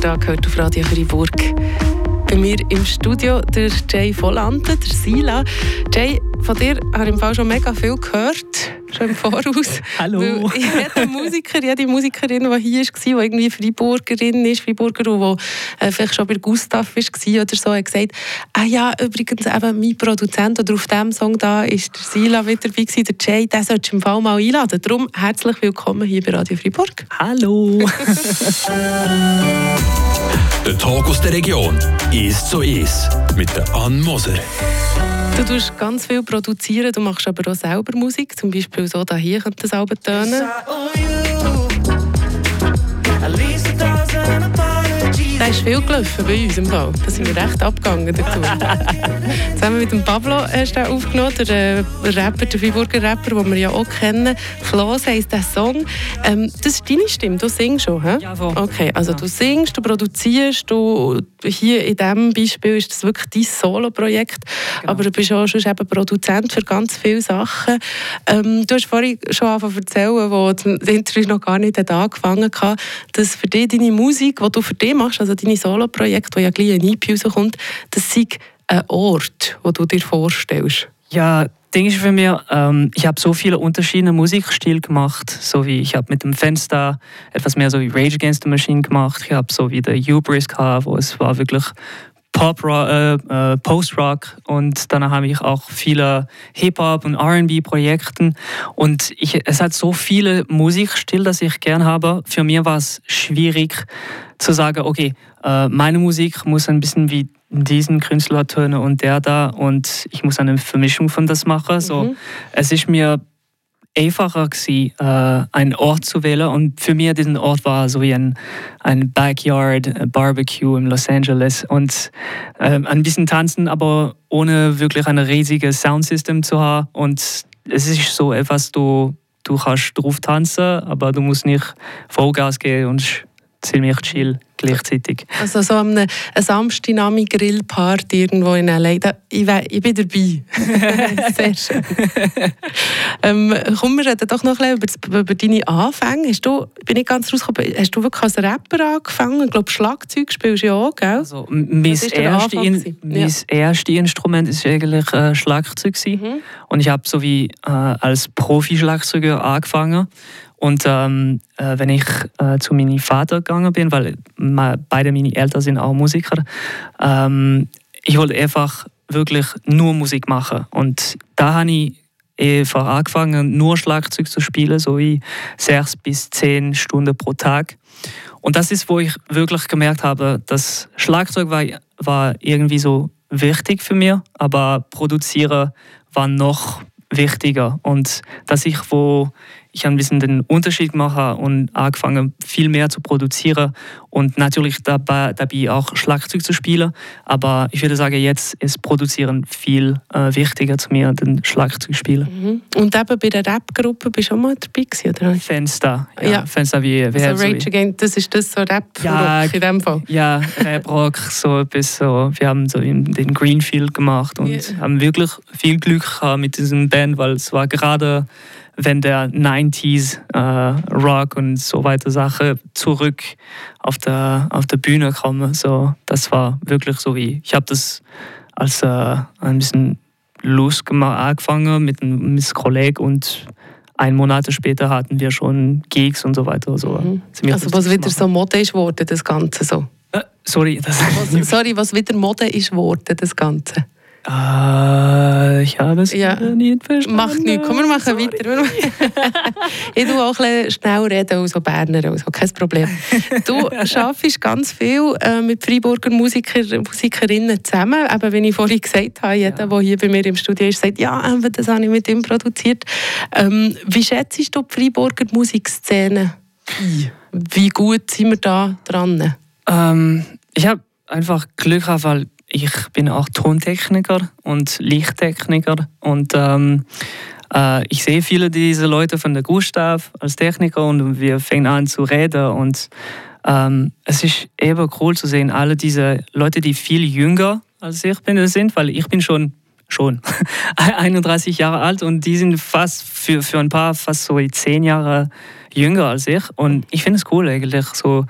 Da gehört auf Radio Freiburg. Bei mir im Studio der Jay Volante, der Sila. Jay, von dir habe ich im Fall schon mega viel gehört schon im Voraus. Hallo. jeder Musiker, jede Musikerin, die hier war, die irgendwie Freiburgerin ist, Freiburger, die äh, vielleicht schon bei Gustav war oder so, hat gesagt, ah ja, übrigens eben mein Produzent oder auf diesem Song da ist der Sila wieder dabei gewesen, der Jay, den solltest du im Fall mal einladen. Darum herzlich willkommen hier bei Radio Freiburg. Hallo. der Tag aus der Region ist so ist mit der Ann Moser. Du tust ganz viel produzieren, du machst aber auch selber Musik. Zum Beispiel so, da hier könnte das Album tönen. Da ist viel gelaufen bei uns im Fall. Da sind wir recht abgegangen dazu. Zusammen mit dem Pablo hast du aufgenommen, der äh, Rapper, der Freiburger Rapper, den wir ja auch kennen. Floss heisst der Song. Ähm, das ist deine Stimme, du singst schon, hä? Ja, voll. Okay, also du singst, du produzierst, du, hier in diesem Beispiel ist das wirklich dein Solo-Projekt, genau. aber du bist auch schon eben Produzent für ganz viele Sachen. Ähm, du hast vorhin schon angefangen zu erzählen, wo das Interview noch gar nicht angefangen hat, dass für dich deine Musik, die du für dich machst, also deine Solo-Projekte, wo ja gleich ein EP rauskommt, das ist ein Ort, wo du dir vorstellst. Ja, Ding ist für mich, ähm, ich habe so viele verschiedene Musikstile gemacht, so wie ich habe mit dem Fenster etwas mehr so wie Rage Against the Machine gemacht, ich habe so wie der Hubris gehabt, wo es war wirklich Pop, äh, äh, Post-Rock und dann habe ich auch viele Hip-Hop und R&B-Projekte und ich, es hat so viele Musikstile, dass ich gern habe. Für mich war es schwierig zu sagen, okay, äh, meine Musik muss ein bisschen wie diesen Künstler tönen und der da und ich muss eine Vermischung von das machen. So, mhm. es ist mir einfacher gewesen, äh, einen Ort zu wählen. Und für mich diesen Ort war so wie ein, ein Backyard ein Barbecue in Los Angeles und äh, ein bisschen tanzen, aber ohne wirklich ein riesiges Soundsystem zu haben. Und es ist so etwas, du, du kannst drauf tanzen, aber du musst nicht Vollgas gehen und ziemlich chill gleichzeitig. Also so eine, eine Samstagnami Grillparty irgendwo in L.A., da, ich, ich bin dabei. Sehr schön. ähm, komm, wir reden doch noch ein bisschen über, über deine Anfänge. Hast du, bin ich ganz rausgekommen, hast du wirklich als Rapper angefangen? Ich glaube, Schlagzeug spielst du ja auch, gell? Also, mein, erste in, mein ja. erstes Instrument war eigentlich äh, Schlagzeug. Mhm. Und ich habe so wie äh, als Profi-Schlagzeuger angefangen. Und ähm, äh, wenn ich äh, zu meinem Vater gegangen bin, weil beide meine Eltern sind auch Musiker, ähm, ich wollte einfach wirklich nur Musik machen. Und da habe ich einfach angefangen, nur Schlagzeug zu spielen, so wie sechs bis zehn Stunden pro Tag. Und das ist, wo ich wirklich gemerkt habe, dass Schlagzeug war, war irgendwie so wichtig für mich, aber produzieren war noch wichtiger. Und dass ich, wo ich habe ein bisschen den Unterschied gemacht und angefangen, viel mehr zu produzieren und natürlich dabei, dabei auch Schlagzeug zu spielen. Aber ich würde sagen, jetzt ist Produzieren viel äh, wichtiger zu mir, den Schlagzeug spielen. Mhm. Und eben bei der Rap-Gruppe bist du auch mal dabei gewesen, oder? Fenster. Ja, ja. Fenster wie, wie also Rage so Against, das ist das so Rap-Rock ja, in dem Fall? Ja, Rap-Rock, so bis so. Wir haben so den Greenfield gemacht und yeah. haben wirklich viel Glück gehabt mit diesem Band, weil es war gerade wenn der 90s äh, Rock und so weiter Sache zurück auf der, auf der Bühne kommen. So, das war wirklich so wie, ich habe das als äh, ein bisschen Lust gemacht, angefangen mit einem, mit Kollegen und ein Monat später hatten wir schon Gigs und so weiter. So. Mhm. Also was wieder so Mode ist geworden, das Ganze so? Äh, sorry. Das was, sorry, was wieder Mode ist geworden, das Ganze? Äh, ich habe es ja. nicht verstanden. Macht nichts. Komm, wir machen Sorry. weiter. ich tue auch ein schnell reden, also Berner, also kein Problem. Du arbeitest ganz viel äh, mit Freiburger Musiker, Musikerinnen zusammen. Aber wie ich vorhin gesagt habe, jeder, ja. der hier bei mir im Studio ist, sagt, ja, das habe ich mit ihm produziert. Ähm, wie schätzt du die Freiburger Musikszene? Wie gut sind wir da dran? Ähm, ich habe einfach Glück gehabt, weil ich bin auch Tontechniker und Lichttechniker und ähm, äh, ich sehe viele dieser Leute von der Gustav als Techniker und wir fangen an zu reden und ähm, es ist eben cool zu sehen, alle diese Leute, die viel jünger als ich bin, sind, weil ich bin schon schon 31 Jahre alt und die sind fast für, für ein paar fast so zehn Jahre jünger als ich. Und ich finde es cool eigentlich so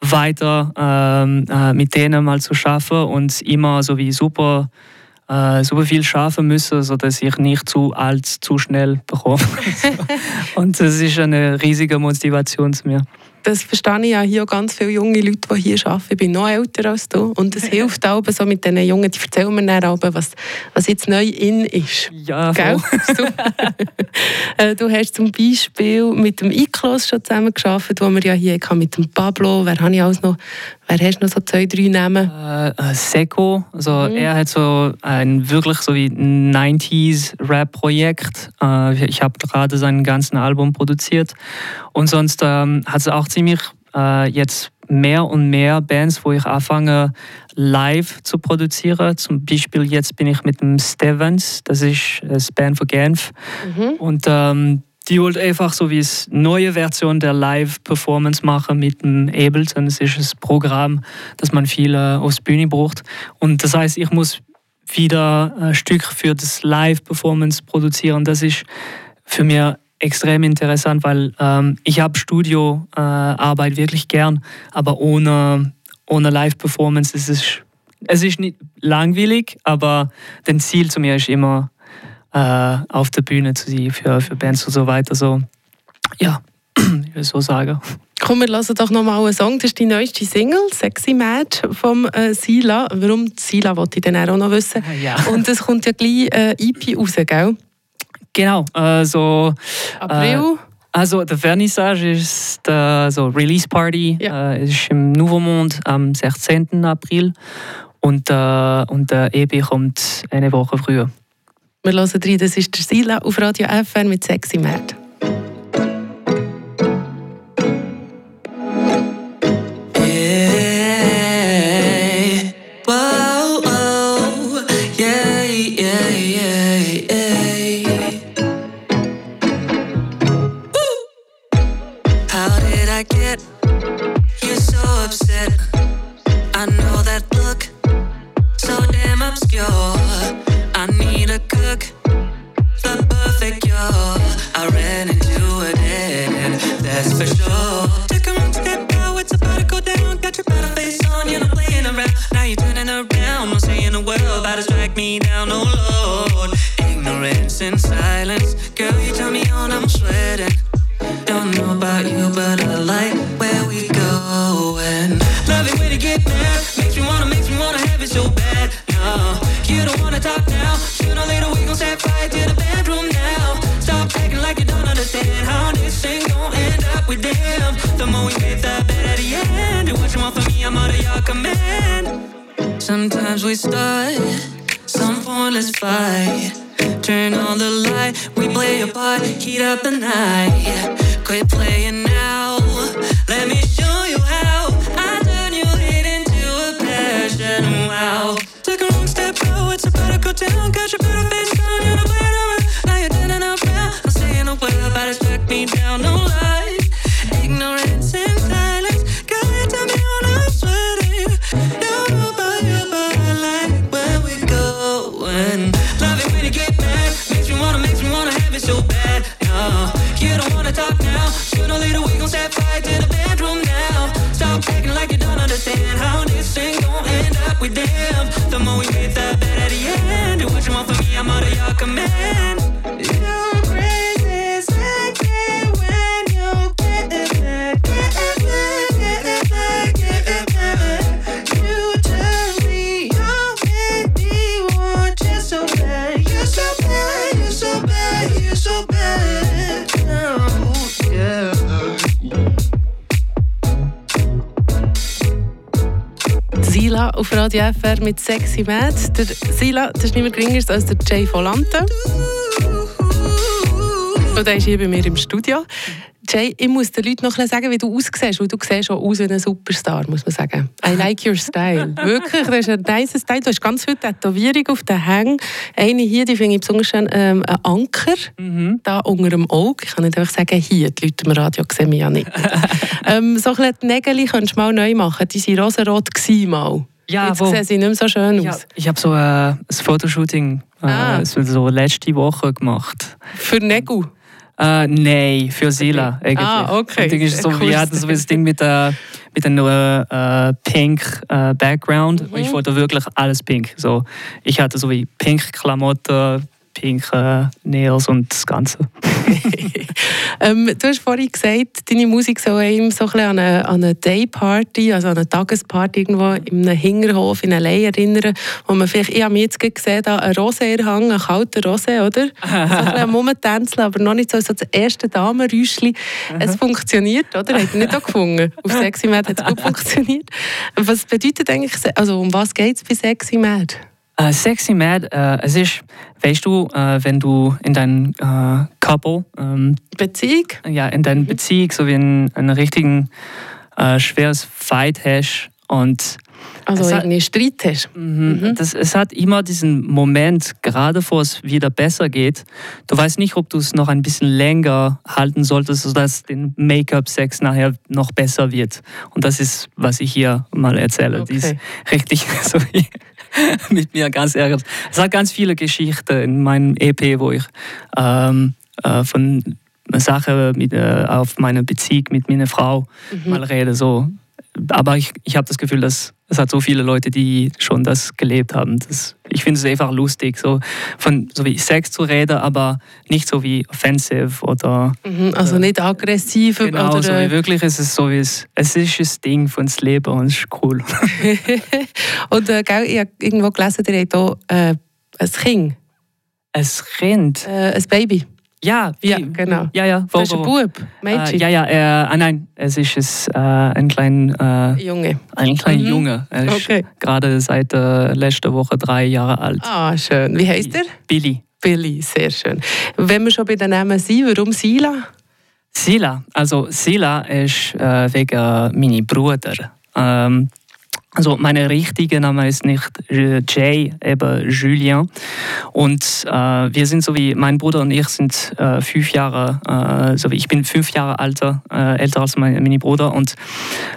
weiter ähm, äh, mit denen mal zu schaffen und immer so wie super äh, super viel schaffen müssen, sodass ich nicht zu alt, zu schnell bekomme. und das ist eine riesige Motivation zu mir das verstehe ich ja hier ganz viele junge Leute, die hier arbeiten. Ich bin noch älter als du. Und es hilft auch so mit diesen Jungen, die erzählen mir dann auch, was, was jetzt neu in ist. Ja, Gell? Äh, du hast zum Beispiel mit dem Iklos schon zusammen gearbeitet, wo wir ja hier mit dem Pablo, wer habe ich alles noch, wer hast noch so zwei, drei Namen? Äh, äh Seko, also mhm. er hat so ein wirklich so wie 90s Rap-Projekt. Äh, ich habe gerade sein ganzen Album produziert und sonst ähm, hat es auch ziemlich äh, jetzt mehr und mehr Bands, wo ich anfange live zu produzieren. Zum Beispiel jetzt bin ich mit dem Stevens, das ist eine Band von Genf. Mhm. Und ähm, die wollte einfach so wie es neue Version der Live-Performance machen mit dem Ableton. Das ist ein Programm, das man viel äh, aufs Bühne braucht. Und das heißt, ich muss wieder ein Stück für das Live-Performance produzieren. Das ist für mich extrem interessant, weil ähm, ich habe Studioarbeit äh, wirklich gern, aber ohne, ohne Live-Performance ist es, es ist nicht langweilig, aber das Ziel zu mir ist immer äh, auf der Bühne zu sein für, für Bands und so weiter. So, ja, ich will so sagen. Komm, wir lassen doch noch mal einen Song. Das ist die neueste Single, «Sexy Match» vom äh, Sila. Warum Sila, wollte ich dann auch noch wissen. Ja. Und es kommt ja gleich äh, EP raus, gell? Genau, also April. Äh, also der Vernissage ist äh, so Release Party, ja. äh, ist im Nouveau Monde am 16. April und, äh, und der EP kommt eine Woche früher. Wir hören rein, das ist der Sila auf Radio FN mit Sexy Mad. need a cook, the perfect cure. I ran into a dead that's for sure. Took a wrong step now, it's about to go down. Got your battle face on, you're not playing around. Now you're turning around, not saying a word, about to drag me down, oh lord. Ignorance and silence, girl, you turn me on, I'm sweating. Don't know about you, but I like where we go. And love it when you get there, makes me wanna, makes me wanna have it so bad. Start some pointless fight. Turn on the light, we play a part, heat up the night. Quit playing now, Radio FR mit Sexy Mad. Der Sila, das ist niemand geringer als der Jay Volante. Und der ist hier bei mir im Studio. Jay, ich muss den Leuten noch sagen, wie du aussiehst, weil du siehst schon aus wie ein Superstar, muss man sagen. I like your style. Wirklich, das ist ein nice Style. Du hast ganz viele Tätowierungen auf den Hängen. Eine hier, die finde ich besonders schön, ähm, ein Anker, mhm. da unter dem Auge. Ich kann nicht einfach sagen, hier, die Leute im Radio sehen mich ja nicht. ähm, so ein Nägel könntest du mal neu machen. Die waren rosenrot mal. Ja, Jetzt wo, sehen sie nicht mehr so schön aus. Ich habe so äh, ein Fotoshooting äh, ah. so letzte Woche gemacht. Für Negu? Äh, nein, für Sila okay. eigentlich. Ah, okay. Und ist so, wir hatten so das Ding mit der mit einem äh, pink äh, Background. Mhm. Ich wollte wirklich alles pink. So, ich hatte so wie pink Klamotten, pinke Nails und das Ganze. ähm, du hast vorhin gesagt, deine Musik soll einem so ein an eine, an eine Dayparty, also an eine Tagesparty irgendwo in einem Hinterhof, in einer Lei erinnern, wo man vielleicht, ich habe mich jetzt gesehen, da einen Rosé-Erhang, einen kalten Rosé, oder? so ein bisschen Mommentänzeln, aber noch nicht so, so das erste Damenräuschchen. Es funktioniert, oder? Hat nicht auch gefunden. Auf Sexy Mad hat es gut funktioniert. Was bedeutet eigentlich, also um was geht es bei Sexy Mad? Uh, sexy Mad, uh, es ist, weißt du, uh, wenn du in deinem Couple. Um, Beziehung? Ja, in deiner mhm. Beziehung, so wie in einem richtigen schweres Fight hast und also es irgendwie Streit hast. Mhm. Mhm. Das, es hat immer diesen Moment, gerade vor es wieder besser geht. Du weißt nicht, ob du es noch ein bisschen länger halten solltest, sodass den Make-up-Sex nachher noch besser wird. Und das ist, was ich hier mal erzähle. Okay. Die ist richtig so wie mit mir ganz ärgert. Es hat ganz viele Geschichten in meinem EP, wo ich ähm, äh, von Sachen mit, äh, auf meine Beziehung mit meiner Frau mhm. mal rede. So. Aber ich, ich habe das Gefühl, dass es hat so viele Leute, die schon das gelebt haben. Das, ich finde es einfach lustig, so von so wie Sex zu reden, aber nicht so wie offensive oder mhm, also äh, nicht aggressiv genau, oder so wie wirklich ist es so wie es, es ist ein Ding von das Leben und es ist cool. und äh, gell, ich habe irgendwo gelesen, ihr habt hier äh, ein Kind. Ein Kind? Äh, ein Baby. Ja, wie, ja, genau. Ja, ja. Wo, das ist ein Bub, Mädchen. Äh, ja, ja, äh, nein, es ist äh, ein kleiner äh, Junge. Ein kleiner mhm. Junge. Er ist okay. gerade seit äh, letzter Woche drei Jahre alt. Ah, schön. Wie heißt er? Billy. Billy, sehr schön. Wenn wir schon bei den Namen sind, warum Sila? Sila, also Sila ist äh, wegen meinem Bruder. Ähm, also mein richtiger Name ist nicht Jay, eben Julien. Und äh, wir sind so wie mein Bruder und ich sind äh, fünf Jahre, äh, so wie ich bin fünf Jahre alter, äh, älter als mein, mein Bruder. Und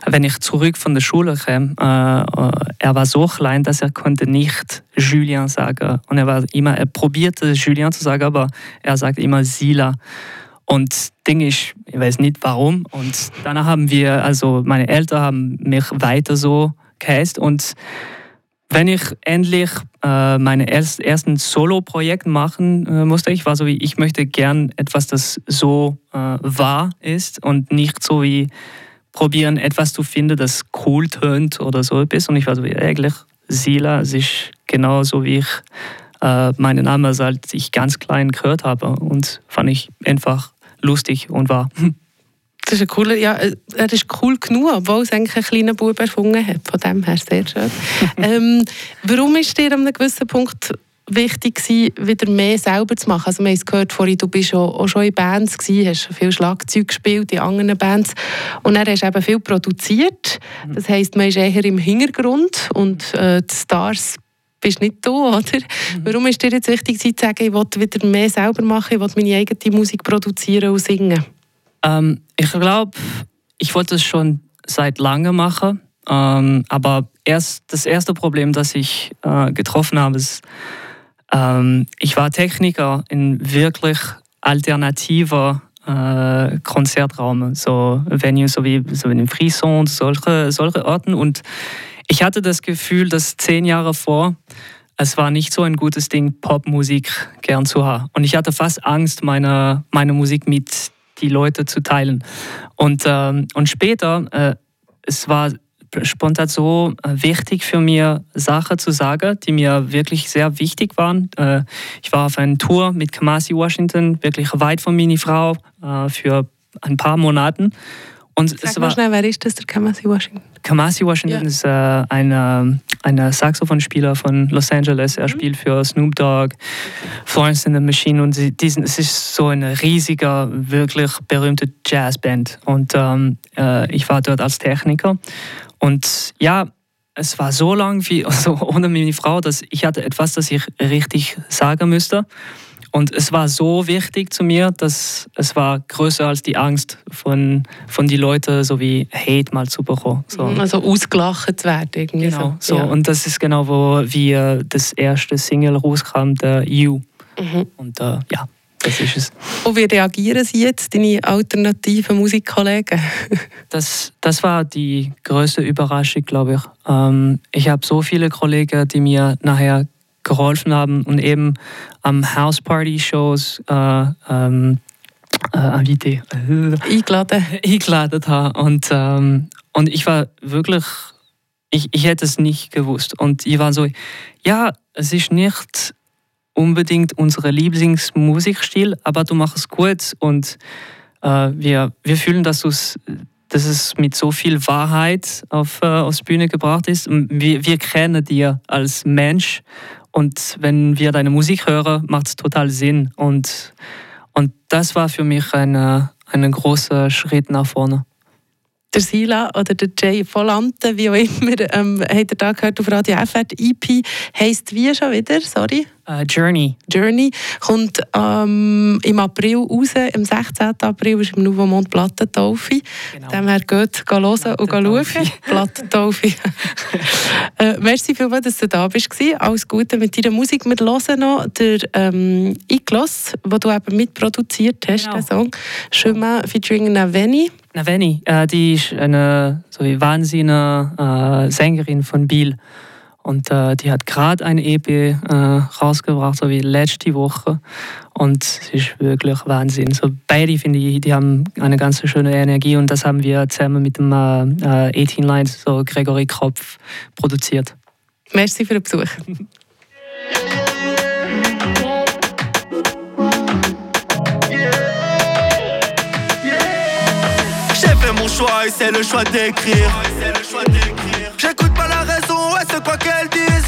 wenn ich zurück von der Schule kam, äh, äh, er war so klein, dass er konnte nicht Julien sagen. Und er war immer, er probierte Julien zu sagen, aber er sagte immer Sila. Und Ding ist, ich weiß nicht warum. Und danach haben wir, also meine Eltern haben mich weiter so geheißt. Und wenn ich endlich äh, meine erst, ersten Solo-Projekt machen äh, musste, ich war so wie, ich möchte gern etwas, das so äh, wahr ist und nicht so wie probieren, etwas zu finden, das cool tönt oder so etwas. Und ich war so wie, eigentlich, Sila, es ist genauso wie ich äh, meinen Namen, als ich ganz klein gehört habe. Und fand ich einfach lustig und wahr. Das ist ein cooler, ja, äh, er ist cool genug, obwohl es eigentlich ein kleiner Bub erfunden hat. Von dem her sehr schön. ähm, warum ist dir an einem gewissen Punkt wichtig gewesen, wieder mehr selber zu machen? Also wir haben es gehört vorhin, du bist auch, schon in Bands gewesen, hast viel Schlagzeug gespielt in anderen Bands und dann hast du eben viel produziert. Mhm. Das heisst, man ist eher im Hintergrund und äh, die Stars bist nicht du, oder? Mhm. Warum ist dir jetzt wichtig zu sagen, ich will wieder mehr selber machen, ich will meine eigene Musik produzieren und singen? Ähm, ich glaube, ich wollte es schon seit langem machen, ähm, aber erst das erste Problem, das ich äh, getroffen habe, ist, ähm, ich war Techniker in wirklich alternativer äh, Konzertraum, so Venues so wie, so in Frisson, solche, solche Orten. Und ich hatte das Gefühl, dass zehn Jahre vor, es war nicht so ein gutes Ding, Popmusik gern zu haben. Und ich hatte fast Angst, meine, meine Musik mit die Leute zu teilen. Und, ähm, und später, äh, es war spontan so äh, wichtig für mich, Sachen zu sagen, die mir wirklich sehr wichtig waren. Äh, ich war auf einer Tour mit Kamasi Washington, wirklich weit von meiner Frau, äh, für ein paar Monate. Und Sag es mal war, schnell, wer ist das, der Kamasi Washington? Kamasi Washington ja. ist äh, ein, ein Saxophonspieler von Los Angeles. Er mhm. spielt für Snoop Dogg, Florence in the Machine und sie, diesen, es ist so eine riesige, wirklich berühmte Jazzband. Und ähm, äh, ich war dort als Techniker. Und ja, es war so lang wie also ohne meine Frau, dass ich hatte etwas, das ich richtig sagen müsste. Und es war so wichtig zu mir, dass es war größer als die Angst von, von den Leuten, so wie Hate mal zu bekommen. So. Also ausgelacht zu werden. Irgendwie Genau, so. so. Ja. Und das ist genau, wo wir das erste Single rauskam, der You. Mhm. Und äh, ja, das ist es. Und wie reagieren Sie jetzt, deine alternativen Musikkollegen? Das, das war die größte Überraschung, glaube ich. Ähm, ich habe so viele Kollegen, die mir nachher geholfen haben und eben am House Party Shows äh, ähm, äh, invité, äh, Eingeladen? eingeladen haben. Und, ähm, und ich war wirklich, ich, ich hätte es nicht gewusst. Und ich war so, ja, es ist nicht unbedingt unser Lieblingsmusikstil, aber du machst es gut und äh, wir, wir fühlen, dass, du's, dass es mit so viel Wahrheit auf, äh, aufs Bühne gebracht ist. Wir, wir kennen dir als Mensch und wenn wir deine Musik hören, macht es total Sinn. Und, und das war für mich ein, äh, ein großer Schritt nach vorne. Der Sila oder der Jay Volante, wie auch immer, ähm, habt ihr da gehört auf Radio FR, die EP heisst wie schon wieder, sorry? Äh, Journey. Journey, kommt ähm, im April raus, am 16. April ist im Nouveau Mond Plattentaufe. Genau. Dem her geht, hören und schauen. Plattentaufe. Äh, merci vielmals, dass du da bist. Alles Gute mit deiner Musik. Wir hören noch den ähm, «Iglos», den du eben mitproduziert hast, Genau. den Song. «Chemin» featuring Naveni. Naveni, äh, die ist eine so wie wahnsinnige äh, Sängerin von Biel. Und äh, die hat gerade eine EP äh, rausgebracht, so wie letzte Woche. Und es ist wirklich Wahnsinn. So beide finde ich, die haben eine ganz schöne Energie und das haben wir zusammen mit dem äh, äh, 18 Lines, so Gregory Kropf, produziert. Merci für den Besuch. choix et c'est le choix d'écrire. J'écoute pas la raison, ouais, c'est quoi qu'elle dise.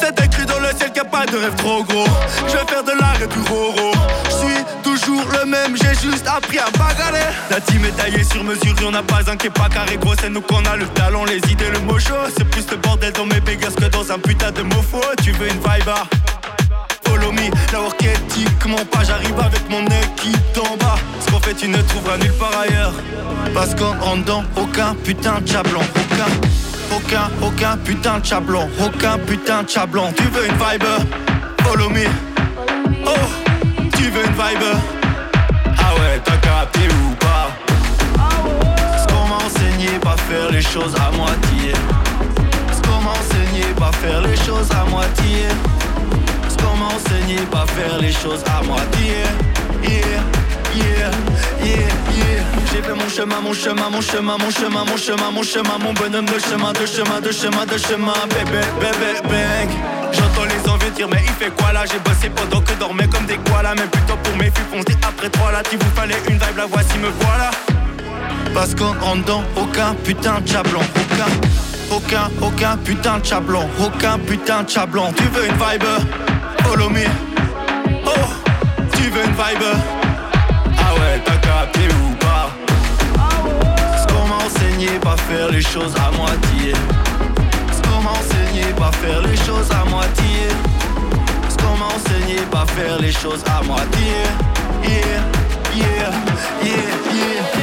C'est écrit dans le ciel qu'il a pas de rêve trop gros. Je vais faire de l'art et du roro. Je suis toujours le même, j'ai juste appris à bagarrer. La team est taillée sur mesure, y'en a pas un qui est pas carré gros. C'est nous qu'on a le talent, les idées, le mojo. C'est plus le bordel dans mes beggars que dans un putain de mofo. Tu veux une vibe ethic, comment pas j'arrive avec mon équipe d'en bas. Ce qu'en fait tu ne trouveras nulle part ailleurs. Parce qu'en rentre dans aucun putain de chablon Aucun, aucun, aucun putain de chablon Aucun putain de chablon Tu veux une vibe? Follow me. Oh, tu veux une vibe? Ah ouais, t'as capté ou pas? Ce qu'on m'a enseigné, pas faire les choses à moitié. Ce qu'on m'a enseigné, pas faire les choses à moitié ce qu'on m'a enseigné, pas faire les choses à moitié. Yeah, yeah, yeah, yeah. J'ai fait mon chemin, mon chemin, mon chemin, mon chemin, mon chemin, mon chemin, mon bonhomme de chemin, de chemin, de chemin, de chemin, bébé, bébé, bang. J'entends les envieux dire, mais il fait quoi là? J'ai bossé pendant que dormais comme des koalas, mais plutôt pour mes se dit après trois là, il vous fallait une vibe, la voici, me voilà. Parce qu'on rentre dans aucun putain de chablon, aucun, aucun, aucun putain de chablon, aucun putain de chablon. Tu veux une vibe? Follow me. Oh, tu veux une vibe Ah ouais, t'as capté ou pas? Ce qu'on m'a enseigné, pas faire les choses à moitié? Ce qu'on m'a enseigné, pas faire les choses à moitié? Ce qu'on m'a enseigné, pas faire les choses à moitié? Yeah, yeah, yeah, yeah.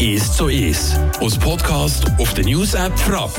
Ist so ist. Aus Podcast auf der News App Frapp.